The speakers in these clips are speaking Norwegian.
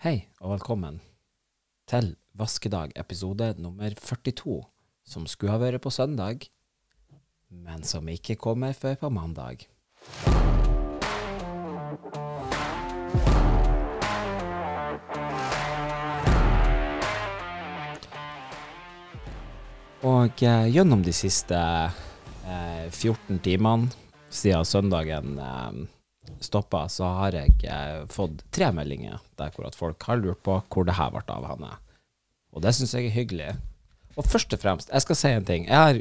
Hei og velkommen til Vaskedag episode nummer 42, som skulle ha vært på søndag, men som ikke kommer før på mandag. Og eh, gjennom de siste eh, 14 timene siden søndagen eh, stoppa, så har jeg eh, fått tre meldinger der hvor at folk har lurt på hvor det her ble av henne. Og det syns jeg er hyggelig. Og først og fremst, jeg skal si en ting. Jeg har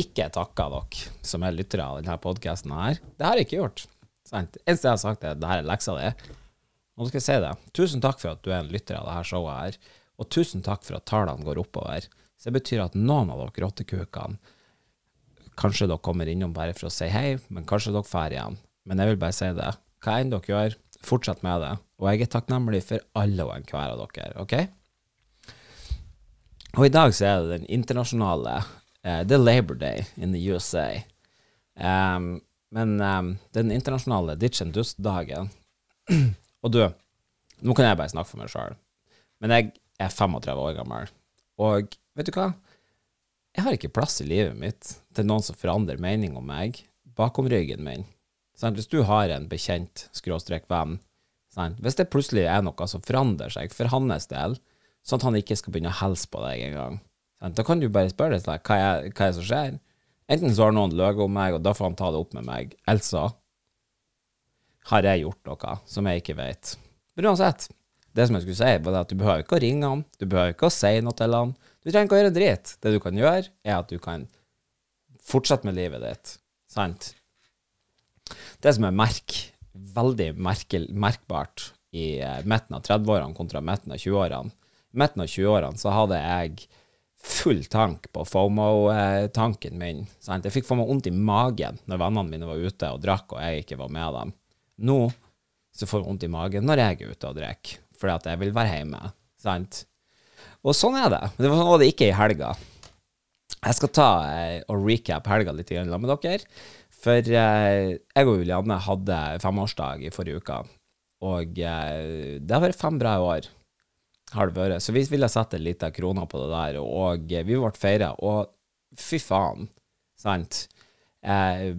ikke takka dere som er lyttere av denne podkasten her. Det har jeg ikke gjort. Sant? Eneste jeg har sagt, er at dette er leksa di. Og nå skal jeg si det. Tusen takk for at du er en lytter av dette showet her. Og tusen takk for at tallene går oppover. Så det betyr at noen av dere rottekukene Kanskje dere kommer innom bare for å si hei, men kanskje dere drar igjen. Men jeg vil bare si det. Hva enn dere gjør, fortsett med det. Og jeg er takknemlig for alle og enhver av dere, OK? Og i dag så er det den internasjonale uh, er Labor Day in the USA. Um, men um, den internasjonale ditch and dust-dagen Og du, nå kan jeg bare snakke for meg sjøl, men jeg er 35 år gammel. Og vet du hva? Jeg har ikke plass i livet mitt til noen som forandrer mening om meg bakom ryggen min. Sant? Hvis du har en bekjent skråstrek venn, hvis det plutselig er noe som forandrer seg for hans del, sånn at han ikke skal begynne å hilse på deg engang, da kan du bare spørre deg sånn, hva, er, hva er det som skjer? Enten så har noen løyet om meg, og da får han ta det opp med meg, eller har jeg gjort noe som jeg ikke vet. Men uansett, det som jeg skulle si, var at du behøver ikke å ringe han, du behøver ikke å si noe til han, du trenger ikke å gjøre en drit. Det du kan gjøre, er at du kan fortsette med livet ditt, sant? Det som er merk, veldig merkel, merkbart i eh, midten av 30-årene kontra midten av 20-årene I midten av 20-årene så hadde jeg full tank på FOMO-tanken min. Sant? Jeg fikk for meg vondt i magen når vennene mine var ute og drakk, og jeg ikke var med dem. Nå så får jeg vondt i magen når jeg er ute og drikker, fordi at jeg vil være hjemme. Sant? Og sånn er det. Det var det ikke i helga. Jeg skal ta eh, og recap helga litt med dere. For eh, jeg og Julianne hadde femårsdag i forrige uke, og eh, det har vært fem bra år. Har det vært. Så vi ville sette litt av krone på det der, og vi ble feira, og fy faen, sant. Eh,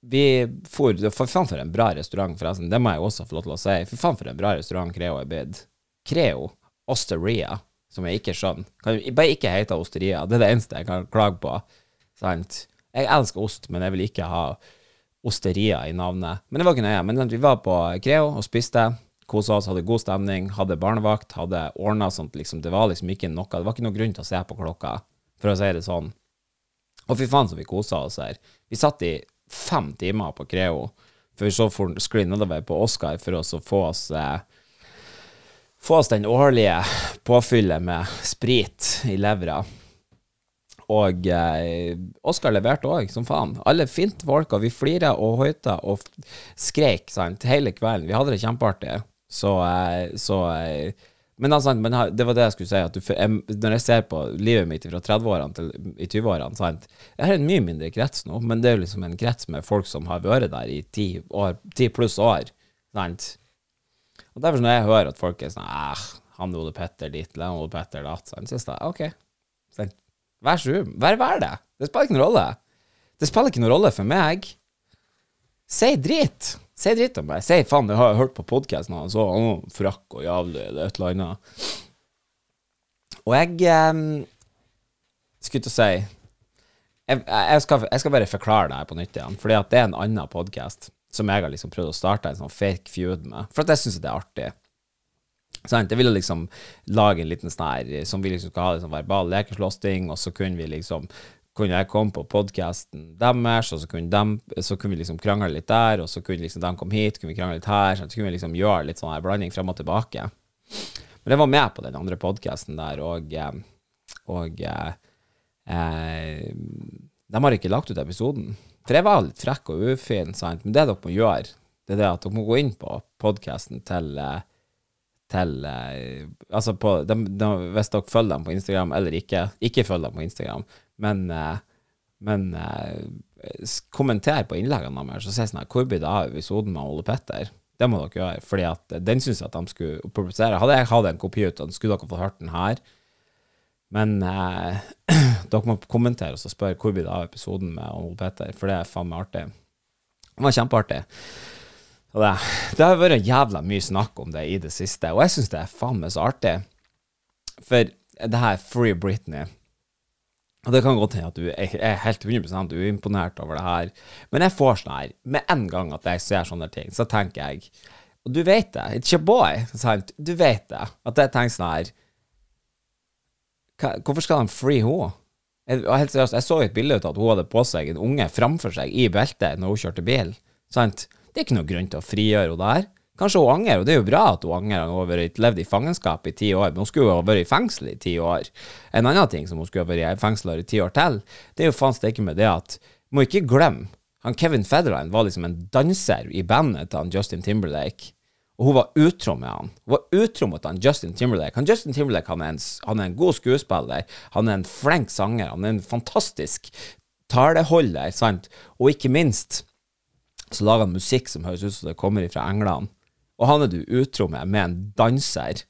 vi for, for faen for en bra restaurant, forresten. Det må jeg også få lov til å si. Fy faen for en bra restaurant Creo er blitt. Creo Osteria, som jeg ikke skjønner. Kan bare ikke hete Osteria. Det er det eneste jeg kan klage på. Sant? Jeg elsker ost, men jeg vil ikke ha Osteria i navnet. Men det var ikke nøye. Men vi var på Creo og spiste kosa oss, hadde god stemning, hadde barnevakt, hadde ordna sånt liksom, Det var liksom ikke noe Det var ikke noe grunn til å se på klokka, for å si det sånn. Og fy faen så vi kosa oss her. Vi satt i fem timer på Creo, for så for skli nedover på Oscar for å få oss eh, få oss den årlige påfyllet med sprit i levra. Og eh, Oskar leverte òg, som faen. Alle fint folk, og vi flira og hoita og skreik sant, hele kvelden. Vi hadde det kjempeartig. Så, eh, så eh, men, altså, men, det var det jeg skulle si. At du, jeg, når jeg ser på livet mitt fra 30-årene til 20-årene sant? Jeg har en mye mindre krets nå, men det er jo liksom en krets med folk som har vært der i ti pluss år. Sant? Og derfor når jeg hører at folk er sånn han Ole Petter dit, eller han Ole Petter datt, så syns jeg OK, sånn, vær så vær vær det. Det spiller ikke noen rolle. Det spiller ikke noen rolle for meg. Si drit. Si dritt om meg. Si faen, det har jeg hørt på podkasten hans, så å, frakk og jævlig, eller et eller annet. Og jeg eh, skulle til å si jeg, jeg, skal, jeg, skal, bare forklare det her på nytt igjen, fordi at det er en annen podkast som jeg har liksom prøvd å starte en sånn fake feud med, for at jeg syns det er artig. Sant? Jeg ville liksom lage en liten sånn her som vi liksom skal ha sånn verbal lekeslåssting, og så kunne vi liksom kunne jeg komme på podkasten deres, og så kunne, de, så kunne vi liksom krangle litt der, og så kunne liksom de komme hit, kunne vi krangle litt her, så kunne vi liksom gjøre litt sånn her blanding frem og tilbake. Men jeg var med på den andre podkasten der, og, eh, og eh, eh, de har ikke lagt ut episoden. For jeg var litt frekk og ufin, sant? men det dere må gjøre, det er det at dere må gå inn på podkasten til, eh, til eh, Altså, på, de, de, hvis dere følger dem på Instagram eller ikke, ikke følg dem på Instagram, men, eh, men kommenter på innleggene deres og si sånn her Hvor blir det av episoden med Ole Petter? Det må dere gjøre, fordi at den syns jeg at de skulle publisere. Hadde jeg hatt en kopi ut, skulle dere fått hørt den her. Men eh, dere må kommentere og spørre hvor blir det av episoden med Ole Petter, for det er faen meg artig. Det var kjempeartig. Det, det, har vært jævla mye snakk om det i det siste, og jeg syns det er faen meg så artig. For det her Free Britney og Det kan godt hende at du er helt 100 uimponert over det her, men jeg får sånn her Med en gang at jeg ser sånne ting, så tenker jeg Og du vet det, it's your boy, sant? Du vet det. At jeg tenker sånn her Hvorfor skal de free henne? Helt seriøst, jeg så et bilde ut av at hun hadde på seg en unge framfor seg i beltet når hun kjørte bil. Sant? Det er ikke noe grunn til å frigjøre henne der. Kanskje hun angrer, og det er jo bra at hun angrer. Hun har vært, levd i fangenskap i ti år, men hun skulle jo ha vært i fengsel i ti år. En annen ting som hun skulle ha vært i fengsel i ti år til, det er jo faen steike med det at Må ikke glemme han Kevin Federline var liksom en danser i bandet til han Justin Timberlake. Og hun var utro med han. Hun var utro mot han Justin Timberlake. Han Justin Timberlake han er, en, han er en god skuespiller, han er en flink sanger, han er en fantastisk taleholder, sant? Og ikke minst så lager han musikk som høres ut som det kommer fra England og han er du utro med med en danser.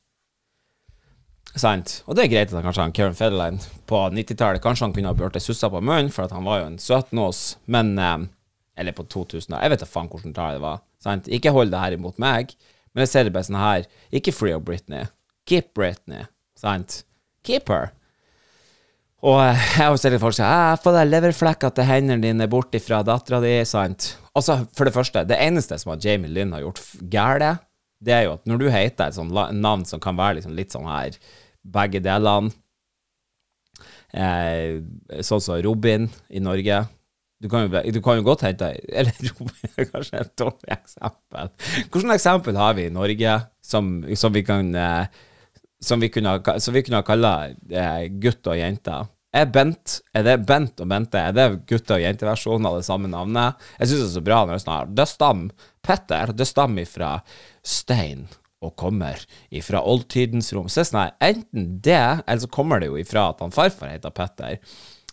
Sant? Og det er greit at han kanskje han Karen Federline på 90-tallet Kanskje han kunne ha burt ei sussa på munnen, for at han var jo en 17-ås, men eh, Eller på 2000 Jeg vet da faen hvilket tall det var. Sant? Ikke hold det her imot meg, men jeg ser det bare sånn her Ikke free of Britney. Keep Britney. Sant? Keep her. Og eh, jeg har sett folk si deg leverflekk at hendene dine bort fra dattera di, sant. Altså, for det første, det eneste som Jamie Lynn har gjort galt, det er jo at når du heter et sånt navn som kan være liksom litt sånn her begge delene eh, Sånn som Robin i Norge. Du kan, jo, du kan jo godt hente Eller Robin er kanskje et dårlig eksempel. Hvilket eksempel har vi i Norge som, som vi kan eh, som vi kunne, som vi kunne kalle eh, gutt og jente. Er Bent er det Bent og Bente er det gutte- og jenteversjonen av det samme navnet? Jeg syns det er så bra når det er sånn Det stammer Petter, det stammer ifra stein og kommer ifra oldtidens rom. Så det er sånn enten det, eller så kommer det jo ifra at han farfar heter Petter.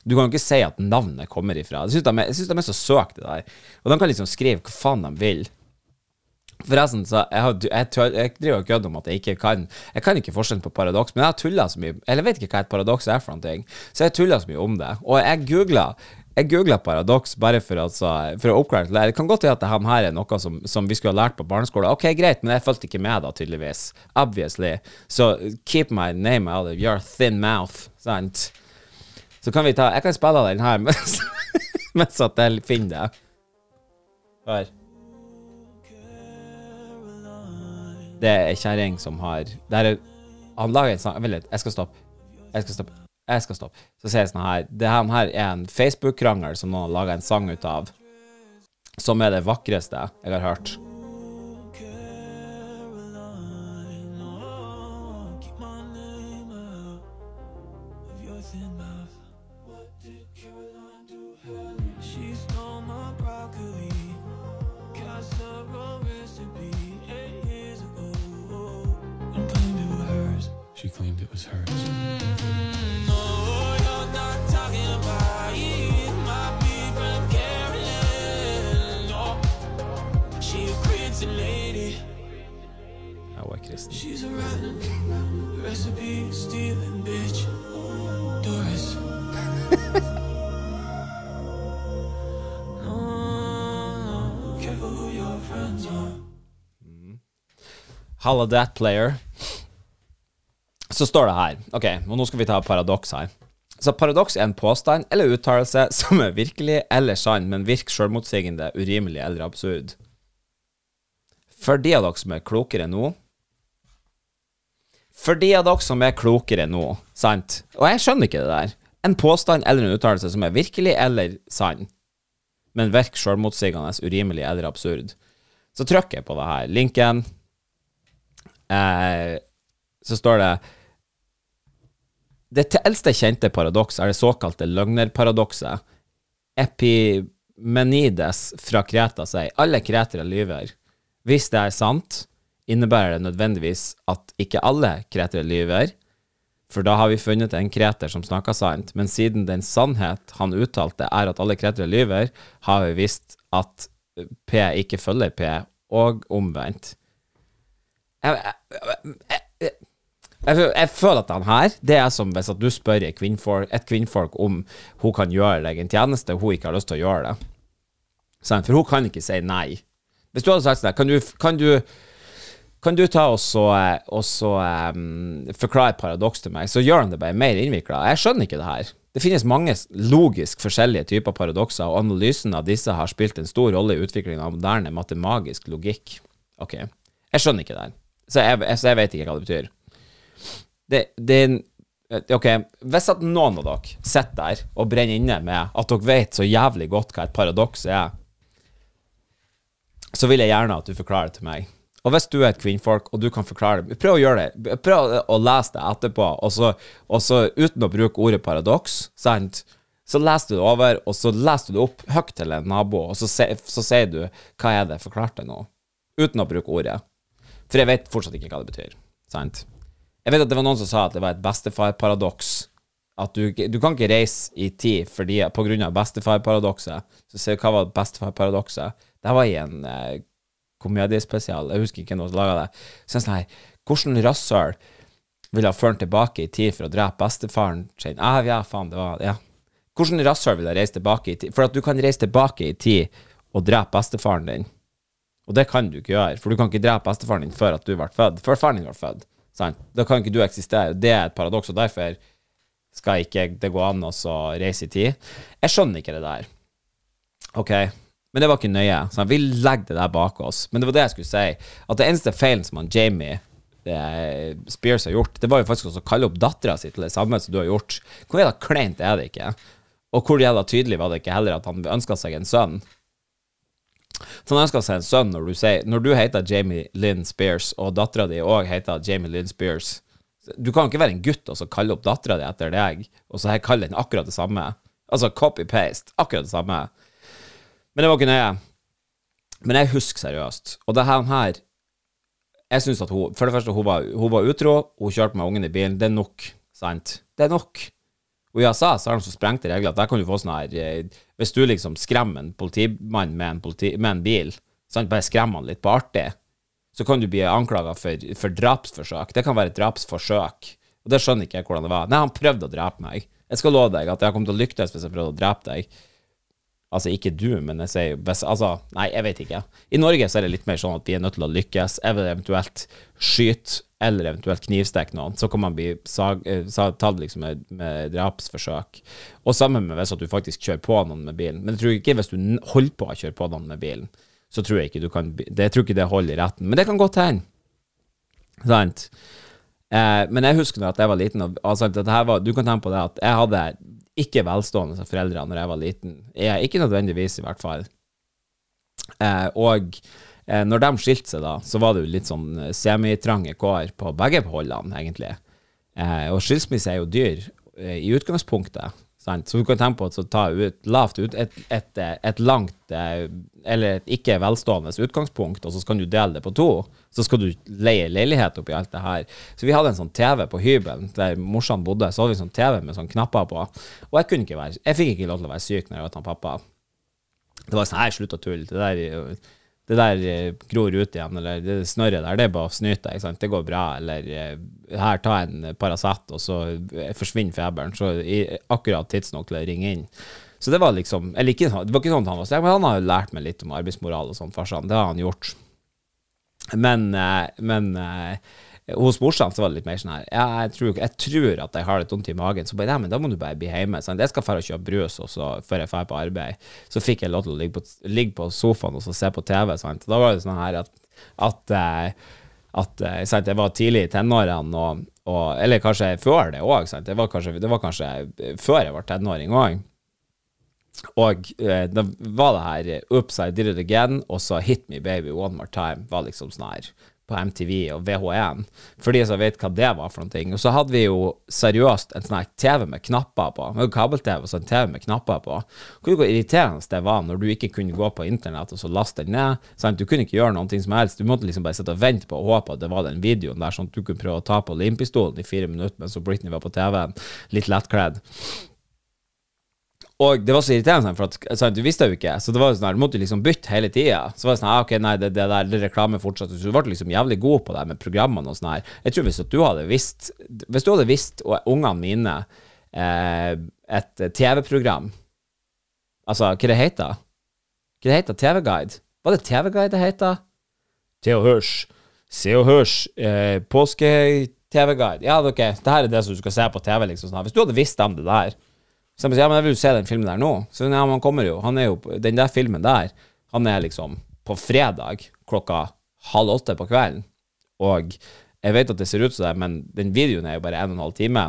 Du kan jo ikke si at navnet kommer ifra. Jeg syns de, de, er så søkt, det der. Og de kan liksom skrive hva faen de vil. Forresten, så jeg, har, jeg, tør, jeg driver og kødder om at jeg ikke kan Jeg kan ikke forskjellen på paradoks, men jeg har tulla så mye Eller jeg vet ikke hva et paradoks er for noe, så jeg tulla så mye om det. Og jeg googla jeg googla paradoks bare for, altså, for å oppklare det. Det kan godt hende at det her er noe som, som, vi skulle ha lært på barneskolen. Ok, greit, men jeg fulgte ikke med da, tydeligvis. Obviously. Så keep my name out of your thin mouth. Sant? Så kan vi ta Jeg kan spille den her mens, mens at jeg finner det. Hør. Det er ei kjerring som har det er, Han lager en sang Vent litt, jeg skal stoppe. Jeg skal stoppe. Jeg skal stoppe. Så sier jeg sånn her Det her, her er en Facebook-krangel som noen har laga en sang ut av, som er det vakreste jeg har hørt. Halla that player. Så står det her Ok, og nå skal vi ta paradoks her. Så paradoks er en påstand eller uttalelse som er virkelig eller sann, men virker selvmotsigende, urimelig eller absurd. For de av dere som er klokere nå For de av dere som er klokere nå, sant? Og jeg skjønner ikke det der. En påstand eller en uttalelse som er virkelig eller sann, men virker selvmotsigende, urimelig eller absurd. Så trykker jeg på det her. Linken eh, så står det Det eldste kjente paradoks er det såkalte løgnerparadokset. Epimenides fra Kreta sier alle kretere lyver. Hvis det er sant, innebærer det nødvendigvis at ikke alle kretere lyver, for da har vi funnet en kreter som snakker sant, men siden den sannhet han uttalte er at alle kretere lyver, har vi visst at P ikke følger P, og omvendt. Jeg, jeg, jeg, jeg, føler at den her Det er som hvis du spør et kvinnfolk, et kvinnfolk om hun kan gjøre deg en tjeneste, og hun ikke har lyst til å gjøre det. For hun kan ikke si nei. Hvis du hadde sagt sånn kan kan du kan du ta og så, og så um, forklare et paradoks til meg, så gjør han det bare mer innvikla. Jeg skjønner ikke det her. Det finnes mange logisk forskjellige typer paradokser, og analysen av disse har spilt en stor rolle i utviklingen av moderne matemagisk logikk. Ok, jeg skjønner ikke det her, så jeg, så jeg vet ikke hva det betyr. Det, det Ok, hvis at noen av dere sitter der og brenner inne med at dere vet så jævlig godt hva et paradoks er, så vil jeg gjerne at du forklarer det til meg. Og hvis du er et kvinnfolk, og du kan forklare det, prøv å gjøre det. Prøv å lese det etterpå, og så, og så uten å bruke ordet paradoks, sant? så leser du det over, og så leser du det opp høyt til en nabo, og så, sier du 'hva er det, forklarte nå', uten å bruke ordet. For jeg vet fortsatt ikke hva det betyr. Sant? Jeg vet at det var noen som sa at det var et bestefar-paradoks. At du, du kan ikke reise i tid fordi, på grunn av bestefar-paradokset. Så ser du hva var bestefar-paradokset. Det var i en eh, komediespesial, jeg husker ikke hvem som laga det. Så jeg sånn her, hvordan rasshøl ville ha ført tilbake i tid for å drepe bestefaren sin? Ah, ja, faen, det var Ja. Hvordan rasshøl ville ha reist tilbake i tid? For at du kan reise tilbake i tid og drepe bestefaren din. Og det kan du ikke gjøre, for du kan ikke drepe bestefaren din før at du ble født. Før faren din ble født. Sant? Da kan ikke du eksistere. Det er et paradoks, og derfor skal ikke det gå an å reise i tid. Jeg skjønner ikke det der. OK, men det var ikke nøye. Sant? vi legger det der bak oss. Men det var det jeg skulle si. At det eneste feilen som han Jamie eh, Spears har gjort, det var jo faktisk også å kalle opp dattera si til det samme som du har gjort. Hvor jævla kleint er det ikke? Og hvor jævla tydelig var det ikke heller at han ønska seg en sønn? Så han skal seg en sønn når du, sier, når du heter Jamie Lynn Spears, og dattera di òg heter Jamie Lynn Spears Du kan ikke være en gutt og så kalle opp dattera di etter deg, og så kalle den akkurat det samme. Altså copy-paste. Akkurat det samme. Men det var ikke nøye. Men jeg husker seriøst. Og det her, her Jeg synes at hun For det første, hun var, hun var utro, hun kjørte med ungen i bilen. Det er nok, sant? Det er nok. Og i USA så har de så sprengte regler at der kan du få sånn her eh, Hvis du liksom skremmer en politimann med en, politi, med en bil, sant? bare skremmer han litt på artig, så kan du bli anklaga for, for, drapsforsøk. Det kan være et drapsforsøk. Og det skjønner ikke jeg hvordan det var. Nei, han prøvde å drepe meg. Jeg skal love deg at jeg kommer til å lykkes hvis jeg prøvde å drepe deg. Altså ikke du, men jeg sier hvis, Altså, nei, jeg vet ikke. I Norge så er det litt mer sånn at vi er nødt til å lykkes. Eventuelt skyte eller eventuelt knivstikke noen. Så kan man bli eh, tatt liksom med, med, drapsforsøk. Og sammen med hvis at du faktisk kjører på noen med bilen. Men jeg tror ikke hvis du holder på å kjøre på noen med bilen, så tror jeg ikke du kan det, Jeg tror ikke det holder i retten. Men det kan godt hende. Sant? Eh, men jeg husker da at jeg var liten, og altså, var, du kan tenke på det at jeg hadde ikke velstående foreldre når jeg var liten. Jeg, ikke nødvendigvis, i hvert fall. Eh, og eh, når de skilte seg, da, så var det jo litt sånn eh, semitrange kår på begge holdene, egentlig. Eh, og skilsmisse er jo dyr eh, i utgangspunktet. Sant? Så du kan tenke på å ta ut, lavt ut et, et, et, langt eh, eller et ikke velstående utgangspunkt, og så skal du dele det på to. Så skal du leie leilighet oppi alt det her. Så vi hadde en sånn TV på hybelen der morsan bodde. Så hadde vi en sånn TV med sånn knapper på. Og jeg kunne ikke være, jeg fikk ikke lov til å være syk når jeg var hos pappa. Det var sånn her, slutt å tulle. Det der det der eh, gror ut igjen, eller det snørret der, det er bare å snyte deg. Det går bra. Eller eh, her, ta en Paracet, og så eh, forsvinner feberen. Så i, akkurat tidsnok til å ringe inn. Så det var liksom Eller ikke, det var ikke sånn at han var streng, men han har jo lært meg litt om arbeidsmoral og sånn, farsan. Det har han gjort. Men, men hos morsan så var det litt mer sånn her ja, jeg, tror, jeg tror at jeg har litt vondt i magen. Så bare ja, men da må du bare bli hjemme. Sånn. Jeg skal dra og kjøpe brus og så, før jeg drar på arbeid. Så fikk jeg lov til å ligge på, ligge på sofaen og så se på TV. Sant? Da var det sånn her at, at, eh, at eh, sant? jeg var tidlig i tenårene, og, og, eller kanskje før det òg. Det, var kanskje, det var kanskje før jeg var tenåring òg. Og eh, da var det her I did it again, og så Hit me baby one more time. var liksom sånn her på MTV og VH1, for de som vet hva det var for noen ting. Og så hadde vi jo seriøst en sånn TV med knapper på. Med kabel-TV og sånn TV med knapper på. Hvor irriterende det var når du ikke kunne gå på internett og så laste den ned. Sant? Du kunne ikke gjøre noe som helst. Du måtte liksom bare sitte og vente på og håpe at det var den videoen der, sånn at du kunne prøve å ta på limpistolen i fire minutter mens Britney var på TV-en, litt lettkledd. Og det var så irriterende, for at, sant, du visste jo ikke, så det var sånn her, du måtte liksom bytte hele tida. Så var det sånn ah, ok, nei, det, det der det reklame fortsatt. Så du ble liksom jævlig god på det med programmene og sånn her. Jeg tror hvis at du hadde visst Hvis du hadde visst, og ungene mine, eh, et TV-program Altså, hva det heter Hva det heter TV-guide? Var det TV-guide det heter? Theo Hørs. Se og Hørs. Eh, Påske-TV-guide. Ja, ok, det her er det som du skal se på TV, liksom. Sånn. Hvis du hadde visst om det der så jeg sier, ja, men jeg vil jo se den filmen der nå. Så ja, man kommer jo, han er jo, Den der filmen der, han er liksom på fredag klokka halv åtte på kvelden. Og jeg vet at det ser ut som det, men den videoen er jo bare en og en halv time.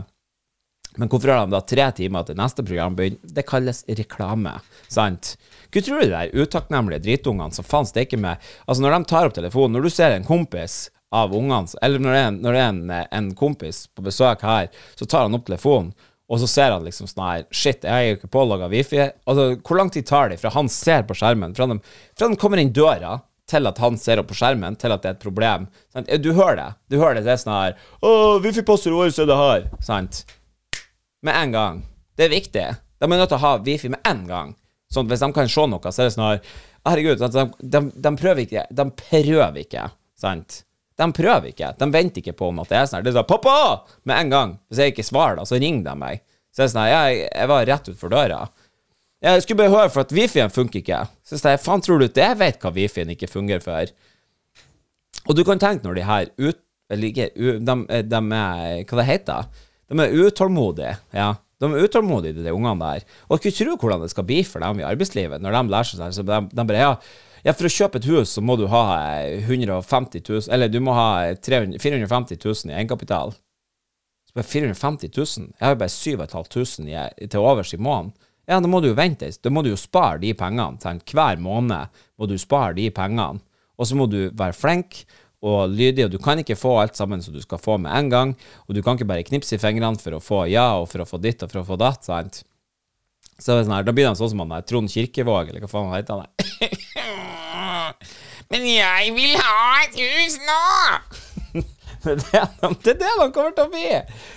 Men hvorfor har de da tre timer til neste program begynner? Det kalles reklame, sant? Hva tror du de der utakknemlige dritungene som faen steker med Altså, når de tar opp telefonen, når du ser en kompis av ungene, eller når det er, når det er en, en kompis på besøk her, så tar han opp telefonen, og så ser han liksom sånn her Shit, jeg er jo ikke pålogga wifi. Altså, hvor lang tid tar det fra han ser på skjermen, fra de, fra de kommer inn døra, til at han ser opp på skjermen, til at det er et problem? Sant? Du hører det. Du hører det. Det er sånn her Å, wifi-passordet vårt er det her. Sant? Med en gang. Det er viktig. De er nødt til å ha wifi med en gang. Sånn hvis de kan se noe, så er det sånn her Herregud, de, de, de, prøver ikke. De prøver ikke, sant? De prøver ikke. De venter ikke på om at det er sånn. Det er sånn 'Pappa!' med en gang. Hvis jeg ikke svarer, da, så ringer de meg. Så jeg sånn jeg, jeg var rett utfor døra. Jeg skulle bare høre, for at wifien funker ikke. Så jeg faen tror du det? jeg vet hva wifien ikke fungerer for? Og du kan tenke når de her ut... Eller ikke de, de, er Hva det heter De er utålmodige. Ja. De er utålmodige, de ungene der. Og jeg kunne tro hvordan det skal bli for dem i arbeidslivet, når de lærer seg sånn. Så de, de bare ja, ja, for å kjøpe et hus så må du ha 150 000 Eller du må ha 300, 450 000 i egenkapital. Så bare 450 000? Jeg har jo bare 7500 til overs i måneden. Ja, da må du jo vente. Da må du jo spare de pengene. Tenk, hver måned må du spare de pengene. Og så må du være flink og lydig, og du kan ikke få alt sammen som du skal få med en gang. Og du kan ikke bare knipse i fingrene for å få ja, og for å få ditt og for å få datt. sant? Så sånn her, Da blir de sånn som han der Trond Kirkevåg, eller hva faen han heter. Men jeg vil ha et hus nå! det, er det, er de kommer til å bli.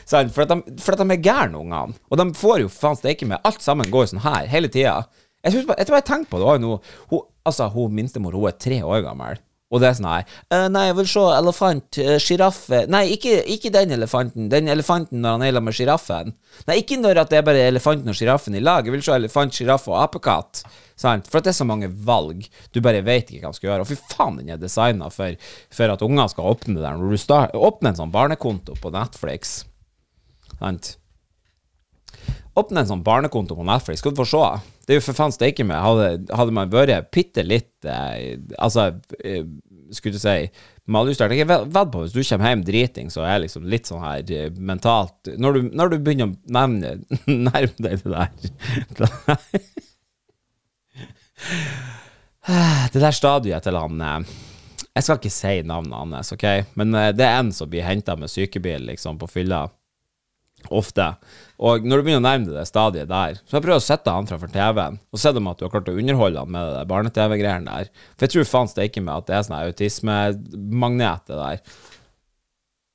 Sånn, for, at de, for at de er gærne, ungene. Og de får jo faen steike med. Alt sammen går sånn her hele tida. Jeg tror jeg, jeg tenker på det òg nå. Hun, altså, hun minstemor hun er tre år gammel. Og det er sånn her uh, Nei, jeg vil se elefant, uh, sjiraffe Nei, ikke, ikke, den elefanten. Den elefanten når han er med sjiraffen. Nei, ikke når det er bare elefanten og sjiraffen i lag. Jeg vil se elefant, sjiraff og apekatt. For at det er så mange valg. Du bare vet ikke hva du skal gjøre. Og fy faen, den er designa for, for, at unger skal åpne der. Når du åpner en sånn barnekonto på Netflix Sant? Åpne en sånn barnekonto på Netflix, skal du få se. Det er jo for faen steike meg. Hadde, hadde, man vært bitte litt eh, Altså, eh, skulle du si malustert Jeg vedder på hvis du kommer hjem driting, så er jeg liksom litt sånn her eh, mentalt Når du, når du begynner å nevne nærme deg det der Det der stadiet til han eh, Jeg skal ikke si navnet hans, OK? Men eh, det er en som blir henta med sykebil liksom på fylla ofte. Og når du begynner å nærme deg det stadiet der, så jeg prøver å sette han framfor TV-en og se dem at du har klart å underholde han med det barne-TV-greiene der. For jeg tror faen steike meg at det er sånn autismemagnet, det der.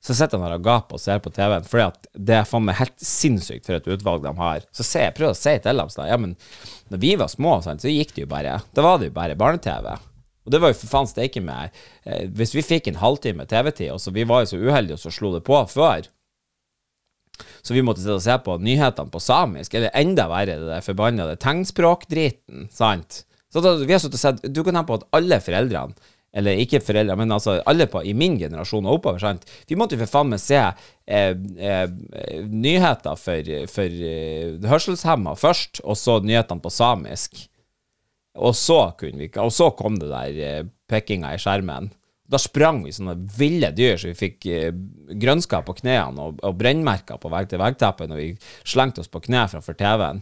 Så sitter han der og gaper og ser på TV-en, fordi at det er faen meg helt sinnssykt for et utvalg de har. Så jeg prøver å si til dem sånn, ja, men når vi var små, så gikk det jo bare Da var det jo bare barne-TV. Og det var jo for faen steike meg eh, Hvis vi fikk en halvtime TV-tid, og så vi var jo så uheldige og så slo det på før, så vi måtte se på nyhetene på samisk, eller enda verre, det der forbanna tegnspråkdriten, sant? Så da, vi har sittet og sett Du kan tenke på at alle foreldrene eller ikke foreldre, men altså alle på, i min generasjon og oppover. sant? Vi måtte jo for faen meg se eh, eh, nyheter for, for eh, hørselshemma først, og så nyhetene på samisk. Og så kunne vi Og så kom det der eh, pekkinga i skjermen. Da sprang vi sånne ville dyr, så vi fikk eh, grønnskap på knærne og, og brennmerker på vegg-til-vegg-teppet når vi slengte oss på kne framfor TV-en.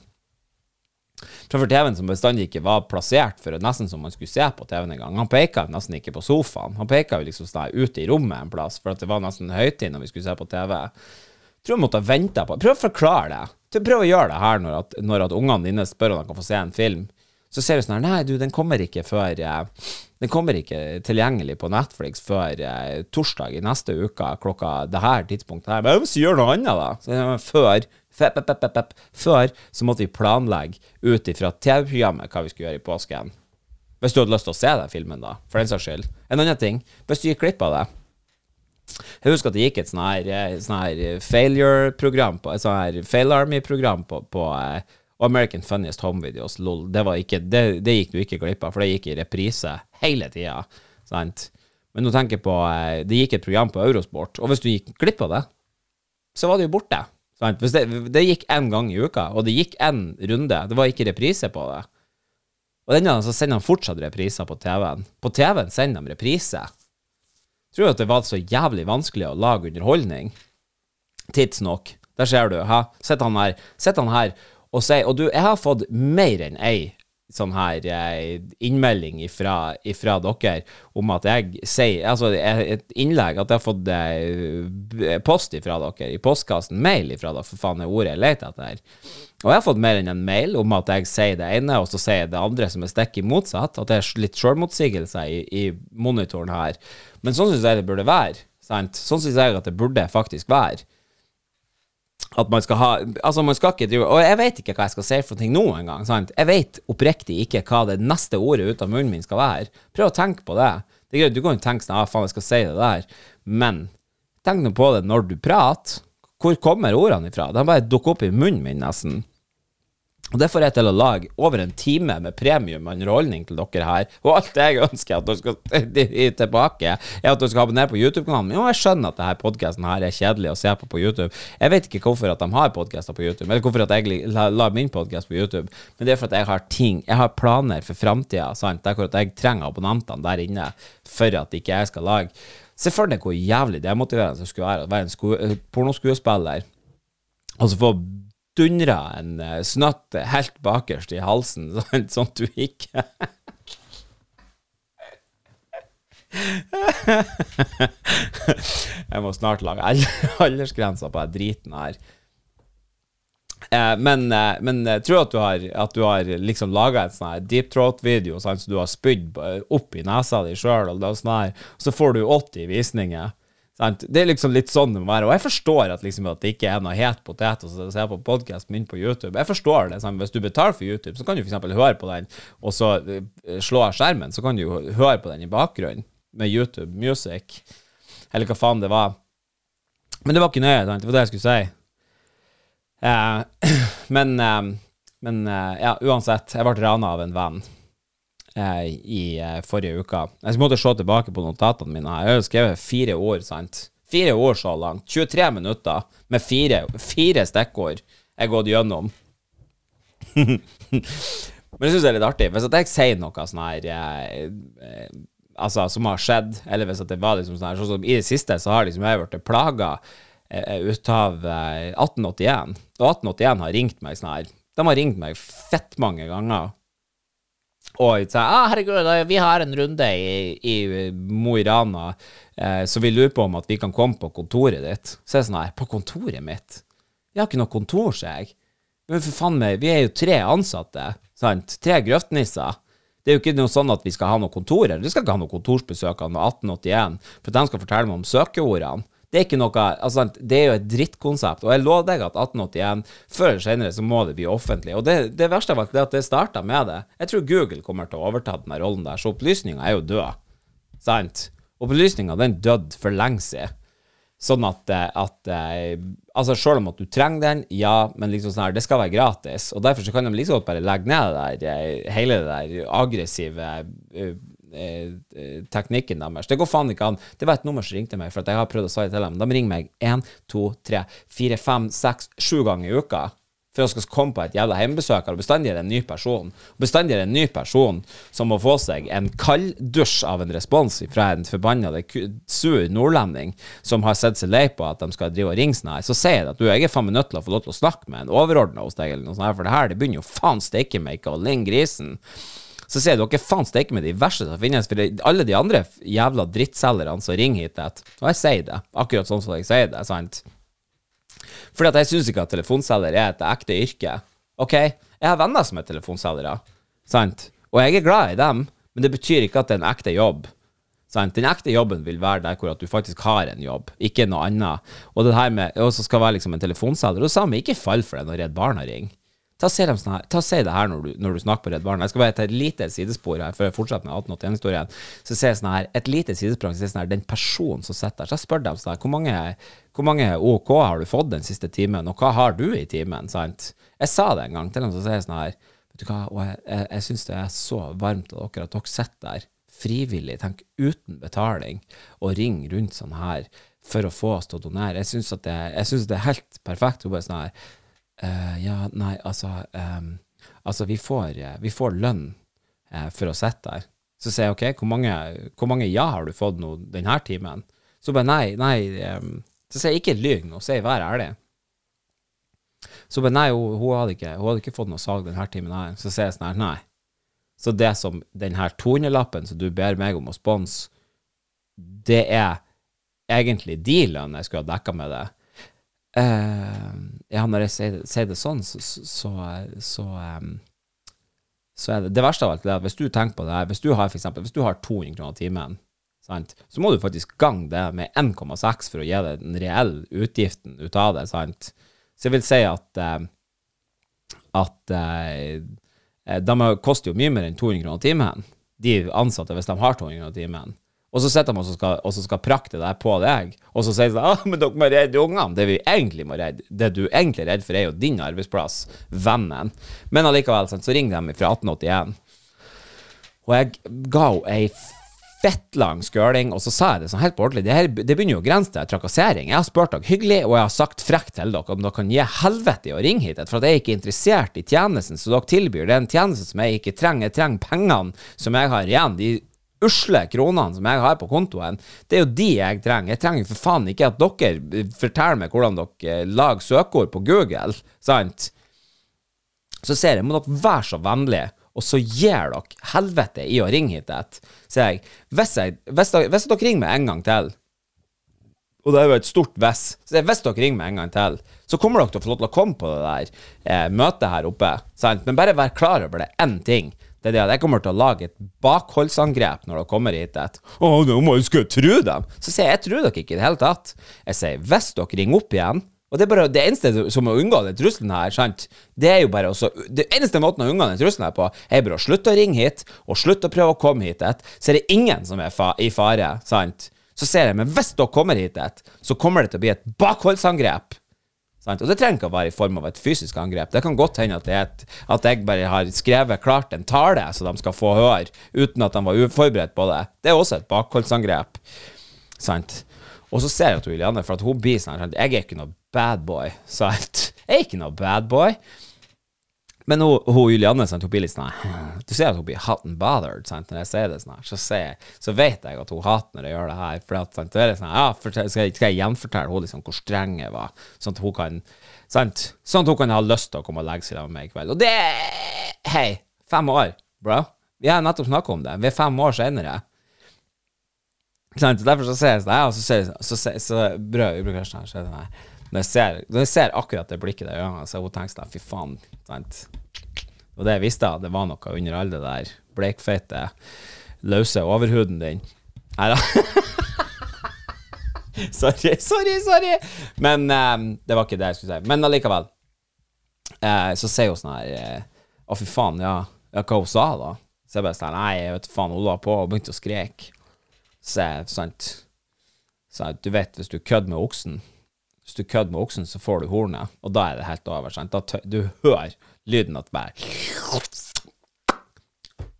Framfor TV-en som bestandig ikke var plassert, for nesten som man skulle se på TV-en en gang. Han peka nesten ikke på sofaen, han peka liksom sånn ut i rommet en plass, for det var nesten høytid når vi skulle se på TV. Jeg tror jeg måtte ha venta på Prøv å forklare det. Prøv å gjøre det her når, at, når at ungene dine spør om de kan få se en film. Så ser du sånn her Nei, du, den kommer ikke før eh, Den kommer ikke tilgjengelig på Netflix før eh, torsdag i neste uke klokka det her tidspunktet her. Men så gjør noe annet, da. Så, før, Fep, fep, fep. Før så måtte vi planlegge ut ifra TV-programmet hva vi skulle gjøre i påsken. Hvis du hadde lyst til å se den filmen, da, for den saks skyld. En annen ting, hvis du gikk glipp av det Jeg husker at det gikk et sånn her, eh, sånn her failure-program Et sånn her Fail Army-program på, på uh, American Funniest Home Videos, lol. Det, ikke, det, det, gikk du ikke glipp av, for det gikk i reprise hele tida. Sant? Men nå tenker jeg på uh, Det gikk et program på Eurosport, og hvis du gikk glipp av det, så var det jo borte. Sant? Det, det gikk én gang i uka, og det gikk én runde, det var ikke reprise på det. Og denne gangen så sender han fortsatt repriser på TV-en. På TV-en sender de reprise. Tror du at det var så jævlig vanskelig å lage underholdning? Tidsnok. Der ser du. Hæ? Sitter han her, sitter han her og sier Og du, jeg har fått mer enn ei sånn her eh, innmelding ifra, ifra, dere om at jeg sier Altså et innlegg at jeg har fått eh, post ifra dere, i postkassen, mail ifra dere, for faen er ordet jeg leter etter. Og jeg har fått mer enn en mail om at jeg sier det ene, og så sier jeg det andre som er stikk motsatt. At det er litt sjølmotsigelser i, i monitoren her. Men sånn syns jeg det burde være. Sant? Sånn syns jeg at det burde faktisk være at man skal ha Altså, man skal ikke drive Og jeg vet ikke hva jeg skal si for ting nå engang. Jeg vet oppriktig ikke hva det neste ordet ut av munnen min skal være. Prøv å tenke på det. det er greit, Du kan jo tenke sånn ah, faen, jeg skal si det der. Men tenk nå på det når du prater. Hvor kommer ordene ifra? De bare dukker opp i munnen min, nesten. Og Det får jeg til å lage over en time med premium underholdning til dere her. Og alt jeg ønsker at dere skal tilbake, er at dere skal abonnere på YouTube-kanalen jo, Og jeg skjønner at denne podkasten her er kjedelig å se på på YouTube. Jeg vet ikke hvorfor at de har podkaster på YouTube, eller hvorfor at jeg lar min podkast på YouTube, men det er for at jeg har ting, jeg har planer for framtida, sant, der hvor jeg trenger abonnentene der inne for at ikke jeg skal lage Se for deg hvor jævlig demotiverende det skulle være å være en pornoskuespiller, og så få dundra en uh, snøtt helt bakerst i halsen, sånn, sånn at du ikke Jeg må snart lage aldersgrensa på den driten her. Eh, men, eh, men tror at du har, at du har liksom laga en sånn deep throat-video sånn, så du har spydd opp i nesa di sjøl, og sånn så får du 80 visninger. Det er liksom litt sånn det må være. Og jeg forstår at, liksom, at det ikke er noe het potet å se på podkast min på YouTube. Jeg forstår det. Sant? Hvis du betaler for YouTube, så kan du f.eks. høre på den, og så uh, slå av skjermen. Så kan du høre på den i bakgrunnen med YouTube Music, eller hva faen det var. Men det var ikke nøye. Sant? Det var det jeg skulle si. Eh, men, eh, men ja, uansett. Jeg ble rana av en venn eh, i eh, forrige uke. Jeg måtte se tilbake på notatene mine. Jeg har skrevet fire ord, sant. Fire ord så langt. 23 minutter med fire, fire stikkord har gått gjennom. Men jeg syns det er litt artig. Hvis jeg sier noe sånn her eh, eh, Altså, som har skjedd, eller hvis det var liksom sånn her Sånn som i det siste så har liksom jeg blitt plaga eh, ut av 1881. Eh, Og 1881 har ringt meg sånn her De har ringt meg fett mange ganger og sa ah, herregud, vi har en runde i, i Mo i Rana, eh, så vi lurer på om at vi kan komme på kontoret ditt. Så det sånn her, på kontoret mitt? Jeg har ikke noe kontor, sier jeg. Men for faen meg, vi er jo tre ansatte, sant? Tre grøftnisser. Det er jo ikke noe sånn at vi skal ha noe kontor her. Vi skal ikke ha noe kontorsbesøk av 1881 for at de skal fortelle meg om søkeordene. Det er ikke noe altså, Det er jo et drittkonsept. Og jeg lover deg at 1881, før eller senere, så må det bli offentlig. Og det, det verste av alt er at det starta med det. Jeg tror Google kommer til å overta den rollen der, så opplysninga er jo død. Sant? Opplysninga den døde for lenge siden. Sånn at, eh, at eh, Altså, selv om at du trenger den, ja, men liksom sånn her, det skal være gratis. Og derfor så kan de liksom bare legge ned det der, eh, hele det der aggressive teknikken deres. Det går faen ikke an. Det var et nummer som ringte meg, for at jeg har prøvd å svare til dem. De ringer meg én, to, tre, fire, fem, seks, sju ganger i uka for å skal komme på et jævla hjemmebesøk, og bestandig er det en ny person. Bestandig er det en ny person som må få seg en kalddusj av en respons fra en forbanna sur nordlending som har sett seg lei på at de skal drive og ringe sånn her. Så sier jeg at du, jeg er faen meg nødt til å få lov til å snakke med en overordna hos deg, eller noe sånt her, for det her det begynner jo faen steike meg ikke å ligne grisen. Så sier dere faen steike med de verste som finnes, for alle de andre jævla drittselgerne som ringer hit det. Og jeg sier det, akkurat sånn som jeg sier det, sant? Fordi at jeg syns ikke at telefonselger er et ekte yrke. OK, jeg har venner som er telefonselgere, sant? Og jeg er glad i dem, men det betyr ikke at det er en ekte jobb. Sant? Den ekte jobben vil være der hvor du faktisk har en jobb, ikke noe annet. Og det her med også skal være liksom en telefonselger. Og samme, ikke fall for det når Redd Barna ringer. Ta si sånn det her når du, når du snakker på Redd Barna. Jeg skal bare ta et lite sidespor her før jeg fortsetter med 1881-historien. Så ser jeg sånn her, et lite sidesprang, så sånn her, den personen som sitter der. Så jeg spør dem sånn her, hvor mange, hvor mange OK har du fått den siste timen, og hva har du i timen? sant? Jeg sa det en gang til dem, så sier jeg sånn her, vet du hva, og jeg, jeg, jeg syns det er så varmt av dere at dere sitter der frivillig, tenk uten betaling, og ringer rundt sånn her for å få oss til å donere. Jeg syns det, det, er helt perfekt. Hun bare sånn her uh, Ja, nei, altså um, Altså, vi får, vi får lønn uh, for å sitte der. Så sier jeg OK, hvor mange, hvor mange, ja har du fått nå denne timen? Så bare nei, nei. Um, så sier jeg ikke lyv nå, sier vær ærlig. Så bare nei, hun, hun, hadde ikke, hun hadde ikke fått noe salg denne timen her. Så sier jeg sånn her, nei. Så det som denne 200-lappen som du ber meg om å sponse, det er egentlig de lønn jeg skulle ha dekka med det. Uh, ja, når jeg sier, det sånn, så, så, så, så, er det det verste av alt det at hvis du tenker på det her, hvis du har for eksempel, hvis du har 200 kroner timen, sant, så må du faktisk gange det med 1,6 for å gi deg den reelle utgiften ut av det. sant? Så jeg vil si at, at uh, Eh, de koster jo mye mer enn 200 kroner timen, de ansatte, hvis de har 200 kroner timen. Og så sitter de og skal, og skal prakte deg på deg, og så sier de ah, men dere må redde ungene. Det vi egentlig må redde, det du egentlig er redd for, er jo din arbeidsplass, vennen. Men allikevel, så ringer de fra 1881. Og jeg ga henne ei fettlang skøling, og så sa jeg det sånn helt på ordentlig. Det, her, det begynner jo å grense til trakassering. Jeg har spurt dere hyggelig, og jeg har sagt frekt til dere om dere kan gi helvete i å ringe hit, for at jeg er ikke interessert i tjenesten som dere tilbyr. Det er en tjeneste som jeg ikke trenger. Jeg trenger pengene som jeg har igjen. de usle kronene som jeg har på kontoen, det er jo de jeg trenger. Jeg trenger for faen ikke at dere forteller meg hvordan dere lager søkeord på Google, sant? Så ser jeg, må dere være så vennlige og så gir dere helvete i å ringe hit et, sier jeg. Hvis, jeg hvis, dere, hvis dere ringer meg en gang til, og det er jo et stort hvis, så hvis dere ringer meg en gang til, så kommer dere til å få lov til å komme på det der eh, møtet her oppe. Sant? Men bare vær klar over det én ting. Det er det at jeg kommer til å lage et bakholdsangrep når dere kommer hit. Et, å, nå må jeg skulle tro dem. Så sier jeg jeg tror dere ikke i det hele tatt. Jeg sier hvis dere ringer opp igjen og det er bare det eneste som å unngå den trusselen her, sant, det er jo bare også Det eneste måten å unngå den trusselen her på, er bare å slutte å ringe hit, og slutte å prøve å komme hit, så er det ingen som er fa i fare, sant. Så ser jeg, men hvis dere kommer hit, så kommer det til å bli et bakholdsangrep. Sant? Og det trenger ikke å være i form av et fysisk angrep. Det kan godt hende at, et, at jeg bare har skrevet klart en tale så de skal få høre, uten at de var uforberedt på det. Det er også et bakholdsangrep. Sant? Og så ser jeg til Julianne, for at hun blir sånn Jeg er ikke noe bad boy. Sant? Jeg er ikke noe bad boy. Men hun, hun Julianne sant, hun blir litt sånn Du ser at hun blir hot and bothered sant, når jeg sier det sånn så, ser, så, vet jeg at hun hater når jeg gjør det her. For at, sant, det er sånn, ja, for, skal, jeg, jeg gjenfortelle henne liksom, hvor streng jeg var, sånn at hun kan sant, sånn at hun kan ha lyst til å komme og legge seg med meg i kveld. Og det Hei, fem år, bro. Vi har nettopp snakka om det. Vi er fem år senere. Derfor så ser jeg sånn, ja, så, jeg, så, så, så, så, så, så, sånn, så det sånn når jeg ser, når jeg ser akkurat det blikket der i øynene, så hun jeg, sånn Fy faen. Sant? Og det jeg visste, det var noe under all det der bleikfeite, løse overhuden din. Nei da. sorry, sorry, sorry! Men um, det var ikke det jeg skulle si. Men allikevel. Uh, så sier hun sånn her eh, Å, uh, fy faen, ja. ja. Hva hun sa da? Så jeg bare sånn Nei, jeg vet faen, hun la på og begynte å skreke. Så sant Så du vet, hvis du kødder med oksen hvis du kødder med oksen, så får du hornet, og da er det helt over. Da du hører lyden at bare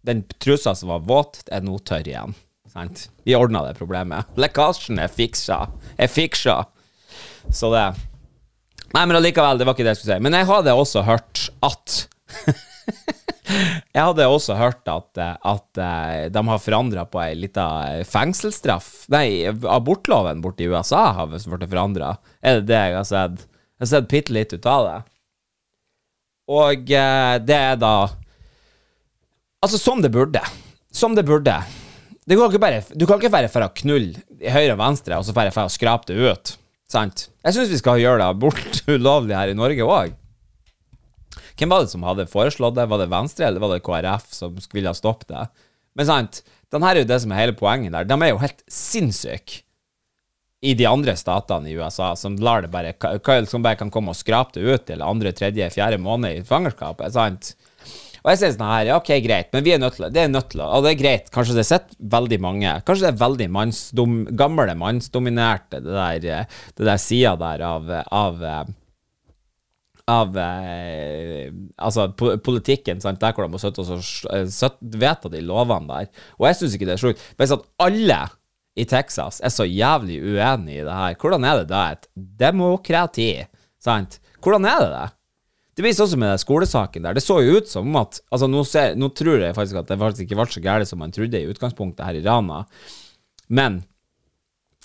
Den trusa som var våt, er nå tørr igjen. Sant? Vi ordna det problemet. Lekkasjen er fiksa. Er fiksa. Så det Nei, men allikevel, det var ikke det jeg skulle si. Men jeg hadde også hørt at Jeg hadde også hørt at, at eh, de har forandra på ei lita fengselsstraff Nei, abortloven borte i USA har blitt forandra. Er det det jeg har sett? Jeg har sett bitte litt ut av det. Og eh, det er da Altså, som det burde. Som det burde. Du kan ikke bare, du kan ikke bare for å knulle høyre og venstre, og så bare for å skrape det ut. Sant? Jeg syns vi skal gjøre det abort ulovlig her i Norge òg. Hvem var det som hadde foreslått det? Var det Venstre eller var det KrF som ville ha stoppet det? Men sant, Den her er jo det som er hele poenget der. De er jo helt sinnssyke i de andre statene i USA, som lar det bare Som bare kan komme og skrape det ut til andre, tredje, fjerde måned i fangerskapet. sant? Og jeg sier sånn her, ja, ok, greit, men vi er nødt til det er nødt til Og det er greit, kanskje det sitter veldig mange Kanskje det er veldig mannsdom, gamle mannsdominerte, det der, det der sida der av, av av eh, altså politikken, sant? der hvor de må sitte og vedta de lovene der. Og jeg syns ikke det er sjukt. Hvis at alle i Texas er så jævlig uenig i det her, hvordan er det da et demokrati? Sant? Hvordan er det det? Det blir sånn som med den skolesaken der. Det så jo ut som at altså nå, ser, nå tror jeg faktisk at det faktisk ikke ble så gærent som man trodde i utgangspunktet her i Rana, men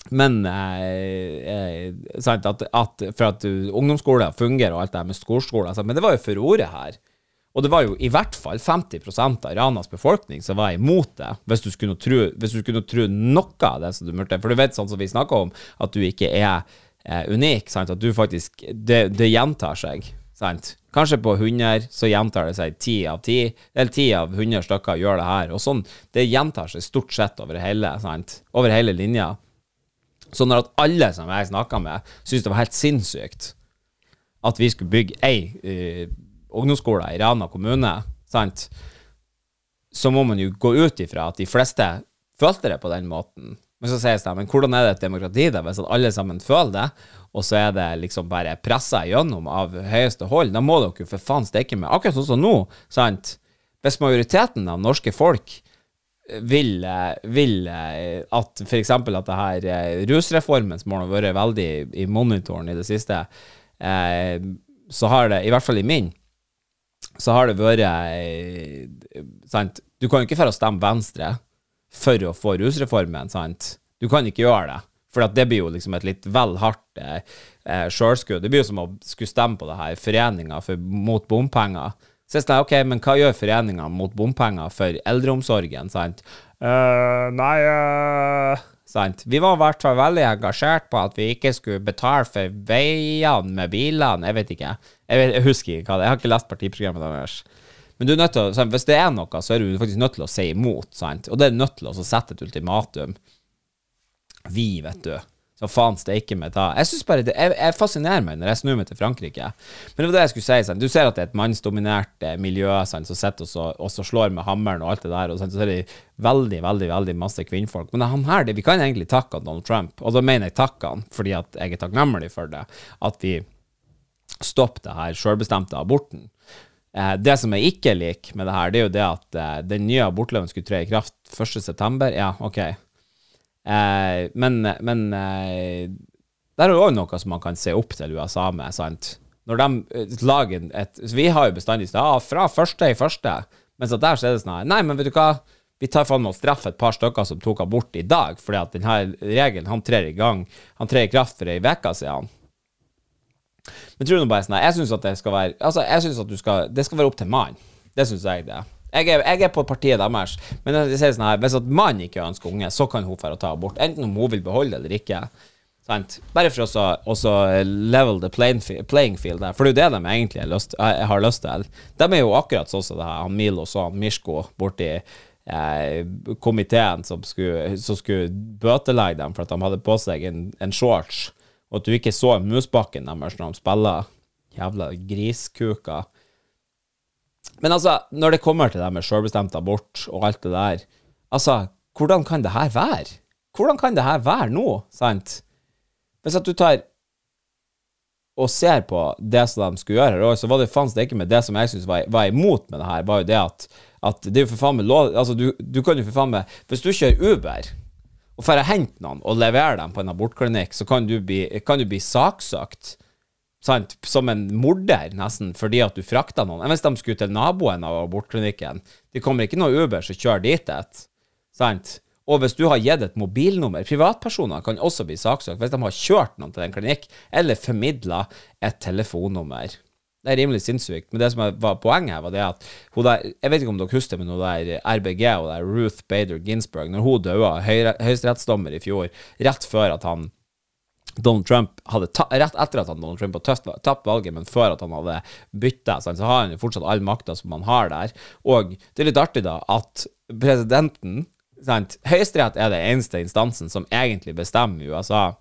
men eh, sant, at, at, for at ungdomsskoler fungerer og alt det her med storskoler altså, Men det var jo furore her. Og det var jo i hvert fall 50% av Ranas befolkning som var imot det, hvis du skulle tro, hvis du skulle tro noe av det som du mørte. For du vet, sånn som vi snakker om, at du ikke er eh, unik. Sant? At du faktisk det, det gjentar seg. Sant? Kanskje på 100 så gjentar det seg 10 av 10, eller 10 av 100 stykker gjør det her. Og sånn, det gjentar seg stort sett over hele, sant? over hele linja. Så når at alle som jeg snakka med, syntes det var helt sinnssykt at vi skulle bygge ei uh, ungdomsskole i Rana kommune, sant? så må man jo gå ut ifra at de fleste følte det på den måten. Men så sies det men hvordan er det et demokrati da, hvis alle sammen føler det, og så er det liksom bare pressa igjennom av høyeste hold? Da må dere jo for faen stikke med. Akkurat sånn som nå, sant? Hvis majoriteten av norske folk vil, vil at f.eks. at det her eh, rusreformen, som har vært veldig i monitoren i det siste, eh, så har det, i hvert fall i min, så har det vært eh, sant? Du kan jo ikke dra å stemme Venstre for å få rusreformen, sant? Du kan ikke gjøre det. For det blir jo liksom et litt vel hardt eh, sjølskudd. Det blir jo som å skulle stemme på det her foreninga mot bompenger. Så jeg sa ok, men hva gjør foreninga mot bompenger for eldreomsorgen, sant? Uh, nei uh, sant? Vi var i hvert fall veldig engasjert på at vi ikke skulle betale for veiene med bilene. Jeg vet ikke. Jeg, vet, jeg husker ikke hva det er. Jeg har ikke lest partiprogrammet deres. Men du er nødt til å, sant? hvis det er noe, så er du faktisk nødt til å si imot. Sant? Og det er nødt til å sette et ultimatum. Vi, vet du. Så faen steike meg ta. Jeg synes bare det, jeg, jeg fascinerer meg når jeg snur meg til Frankrike. Men det var det jeg skulle si. Sant? Du ser at det er et mannsdominert eh, miljø sant, som sitter og, så slår med hammeren og alt det der. Og sant, så er det veldig, veldig veldig masse kvinnfolk. Men han her, det, vi kan egentlig takke Donald Trump. Og da mener jeg takke han fordi at jeg er takknemlig for det. At vi stopper det her selvbestemte aborten. Eh, det som jeg ikke liker med det her, det er jo det at eh, den nye abortloven skulle tre i kraft 1.9. Ja, OK. Eh, men, men eh, der er jo òg noe som man kan se opp til USA med, sant. Når de eh, lager et Vi har jo bestandig sagt ah, fra første i første, mens at der så er det sånn Nei, men vet du hva, vi tar faen meg og straffer et par stykker som tok abort i dag, fordi at denne regelen han trer i gang Han trer i kraft for ei uke siden. Men tror du bare sånn Jeg syns at det skal være Altså, jeg synes at du skal Det skal være opp til mannen. Det syns jeg det. Jeg er, jeg er, på partiet deres, men jeg sier sånn her, hvis at mannen ikke ønsker unge, så kan hun få ta abort. Enten om hun vil beholde det eller ikke. Sant? Bare for å level the playing field der. For det er jo det de egentlig lyst, har lyst til. De er jo akkurat sånn som det her, han Milos og han Mishko borti eh, komiteen som skulle, som skulle bøtelegge dem for at de hadde på seg en, en shorts, og at du ikke så musbakken deres når de spiller. Jævla griskuker. Men altså, når det kommer til det med selvbestemt abort og alt det der, altså, hvordan kan det her være? Hvordan kan det her være nå, sant? Hvis at du tar og ser på det som de skulle gjøre her òg, så var det faen ikke med det som jeg syntes var, var, imot med det her, var jo det at, at det er jo for faen meg lov Altså, du, du kan jo for faen meg Hvis du kjører Uber og drar og henter noen og leverer dem på en abortklinikk, så kan du bli, kan du bli saksøkt sant, som en morder, nesten, fordi at du frakta noen. Hvis de skulle til naboen av abortklinikken Det kommer ikke noe Uber som kjører dit et. Sant? Og hvis du har gitt et mobilnummer Privatpersoner kan også bli saksøkt hvis de har kjørt noen til en klinikk, eller formidla et telefonnummer. Det er rimelig sinnssykt. Men det som var poenget her, var det at der, Jeg vet ikke om dere husker men hun der RBG og der Ruth Bader Ginsburg, når hun døde, høyesterettsdommer i fjor, rett før at han Donald Trump hadde Rett etter at han, Donald Trump hadde tapt valget, men før at han hadde bytta, så har han jo fortsatt all makta som han har der. Og det er litt artig, da, at presidenten sant? Høyesterett er den eneste instansen som egentlig bestemmer USA.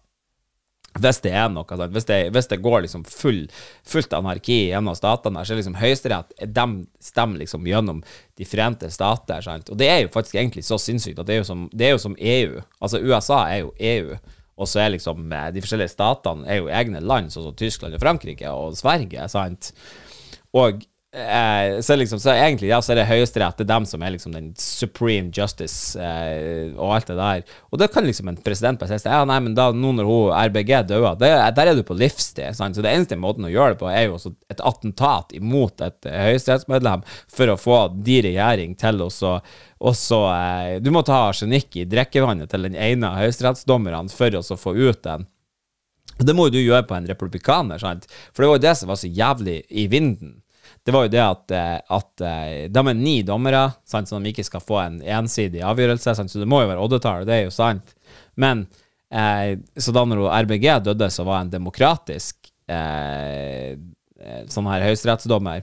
Hvis det er noe, sant? Hvis, det, hvis det går liksom full, fullt anarki av statene der, så er liksom Høyesterett De stemmer liksom gjennom De forente stater. Sant? Og det er jo faktisk egentlig så sinnssykt at det er jo som, det er jo som EU. Altså USA er jo EU. Og så er liksom eh, de forskjellige statene er jo egne land, sånn som Tyskland og Frankrike og Sverige. sant? Og Eh, så, liksom, så egentlig ja, så er det Høyesterett det er dem som er liksom den supreme justice eh, og alt det der. Og da kan liksom en president bare si ja, nei, men da, nå når hun RBG døde, der er du på livstid. Sant? Så det eneste måten å gjøre det på, er jo også et attentat imot et eh, høyesterettsmedlem for å få de regjering til å så eh, Du må ta arsenikk i drikkevannet til den ene av høyesterettsdommerne for å få ut den. Det må jo du gjøre på en republikaner, sant? For det var jo det som var så jævlig i vinden det var jo det at, eh, at eh, de er ni dommere, sant, så de ikke skal få en ensidig avgjørelse. Sant, så det må jo være oddetall, det er jo sant. Men eh, så da når RBG døde, så var en demokratisk eh, eh sånn her høyesterettsdommer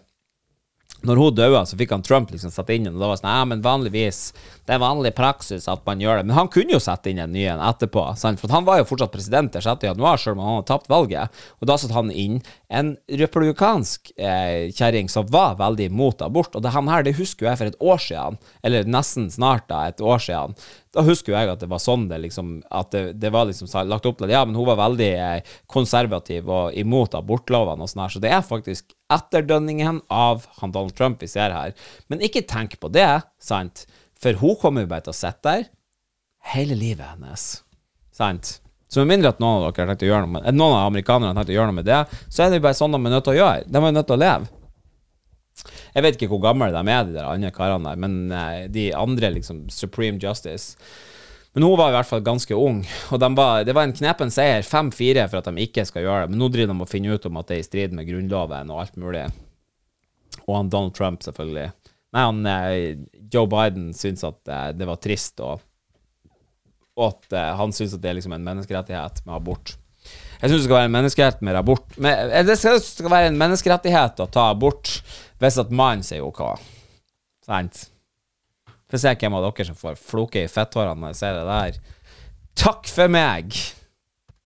når hun døde, så fikk han Trump liksom satt inn og da var sånn Ja, men vanligvis Det er vanlig praksis at man gjør det. Men han kunne jo sette inn en ny en etterpå, sant? for han var jo fortsatt president til 6. januar, selv om han hadde tapt valget. Og da satte han inn en republikansk eh, kjerring som var veldig imot abort. Og det her, det husker jeg for et år siden, eller nesten snart da, et år siden. Da husker jeg at det var sånn det liksom At det, det var liksom lagt opp til ja, men hun var veldig eh, konservativ og imot abortlovene og sånn her. Så det er faktisk etterdønningen av han Donald Trump vi ser her. Men ikke tenk på det, sant? For hun kommer jo bare til å sitte der hele livet hennes. Sant? Så med mindre at noen av dere har tenkt å gjøre noe med noen av amerikanerne har tenkt å gjøre noe med det, så er det jo bare sånn de er nødt til å gjøre. De er nødt til å leve. Jeg vet ikke hvor gamle de er, de der andre karene der, men uh, de andre, liksom, Supreme Justice Men hun var i hvert fall ganske ung, og de var, det var en knepen seier, 5-4, for at de ikke skal gjøre det. Men nå driver de og finner ut om at det er i strid med Grunnloven og alt mulig. Og han Donald Trump, selvfølgelig. Nei, han uh, Joe Biden syns at uh, det var trist, og, og at han syns at det er liksom en menneskerettighet med abort. Jeg syns det skal være en menneskerettighet med abort. Men, det skal være en menneskerettighet å ta abort hvis at mannen sier OK. Sant? Får se hvem av dere som får floke i fetthårene når jeg ser det der. Takk for meg!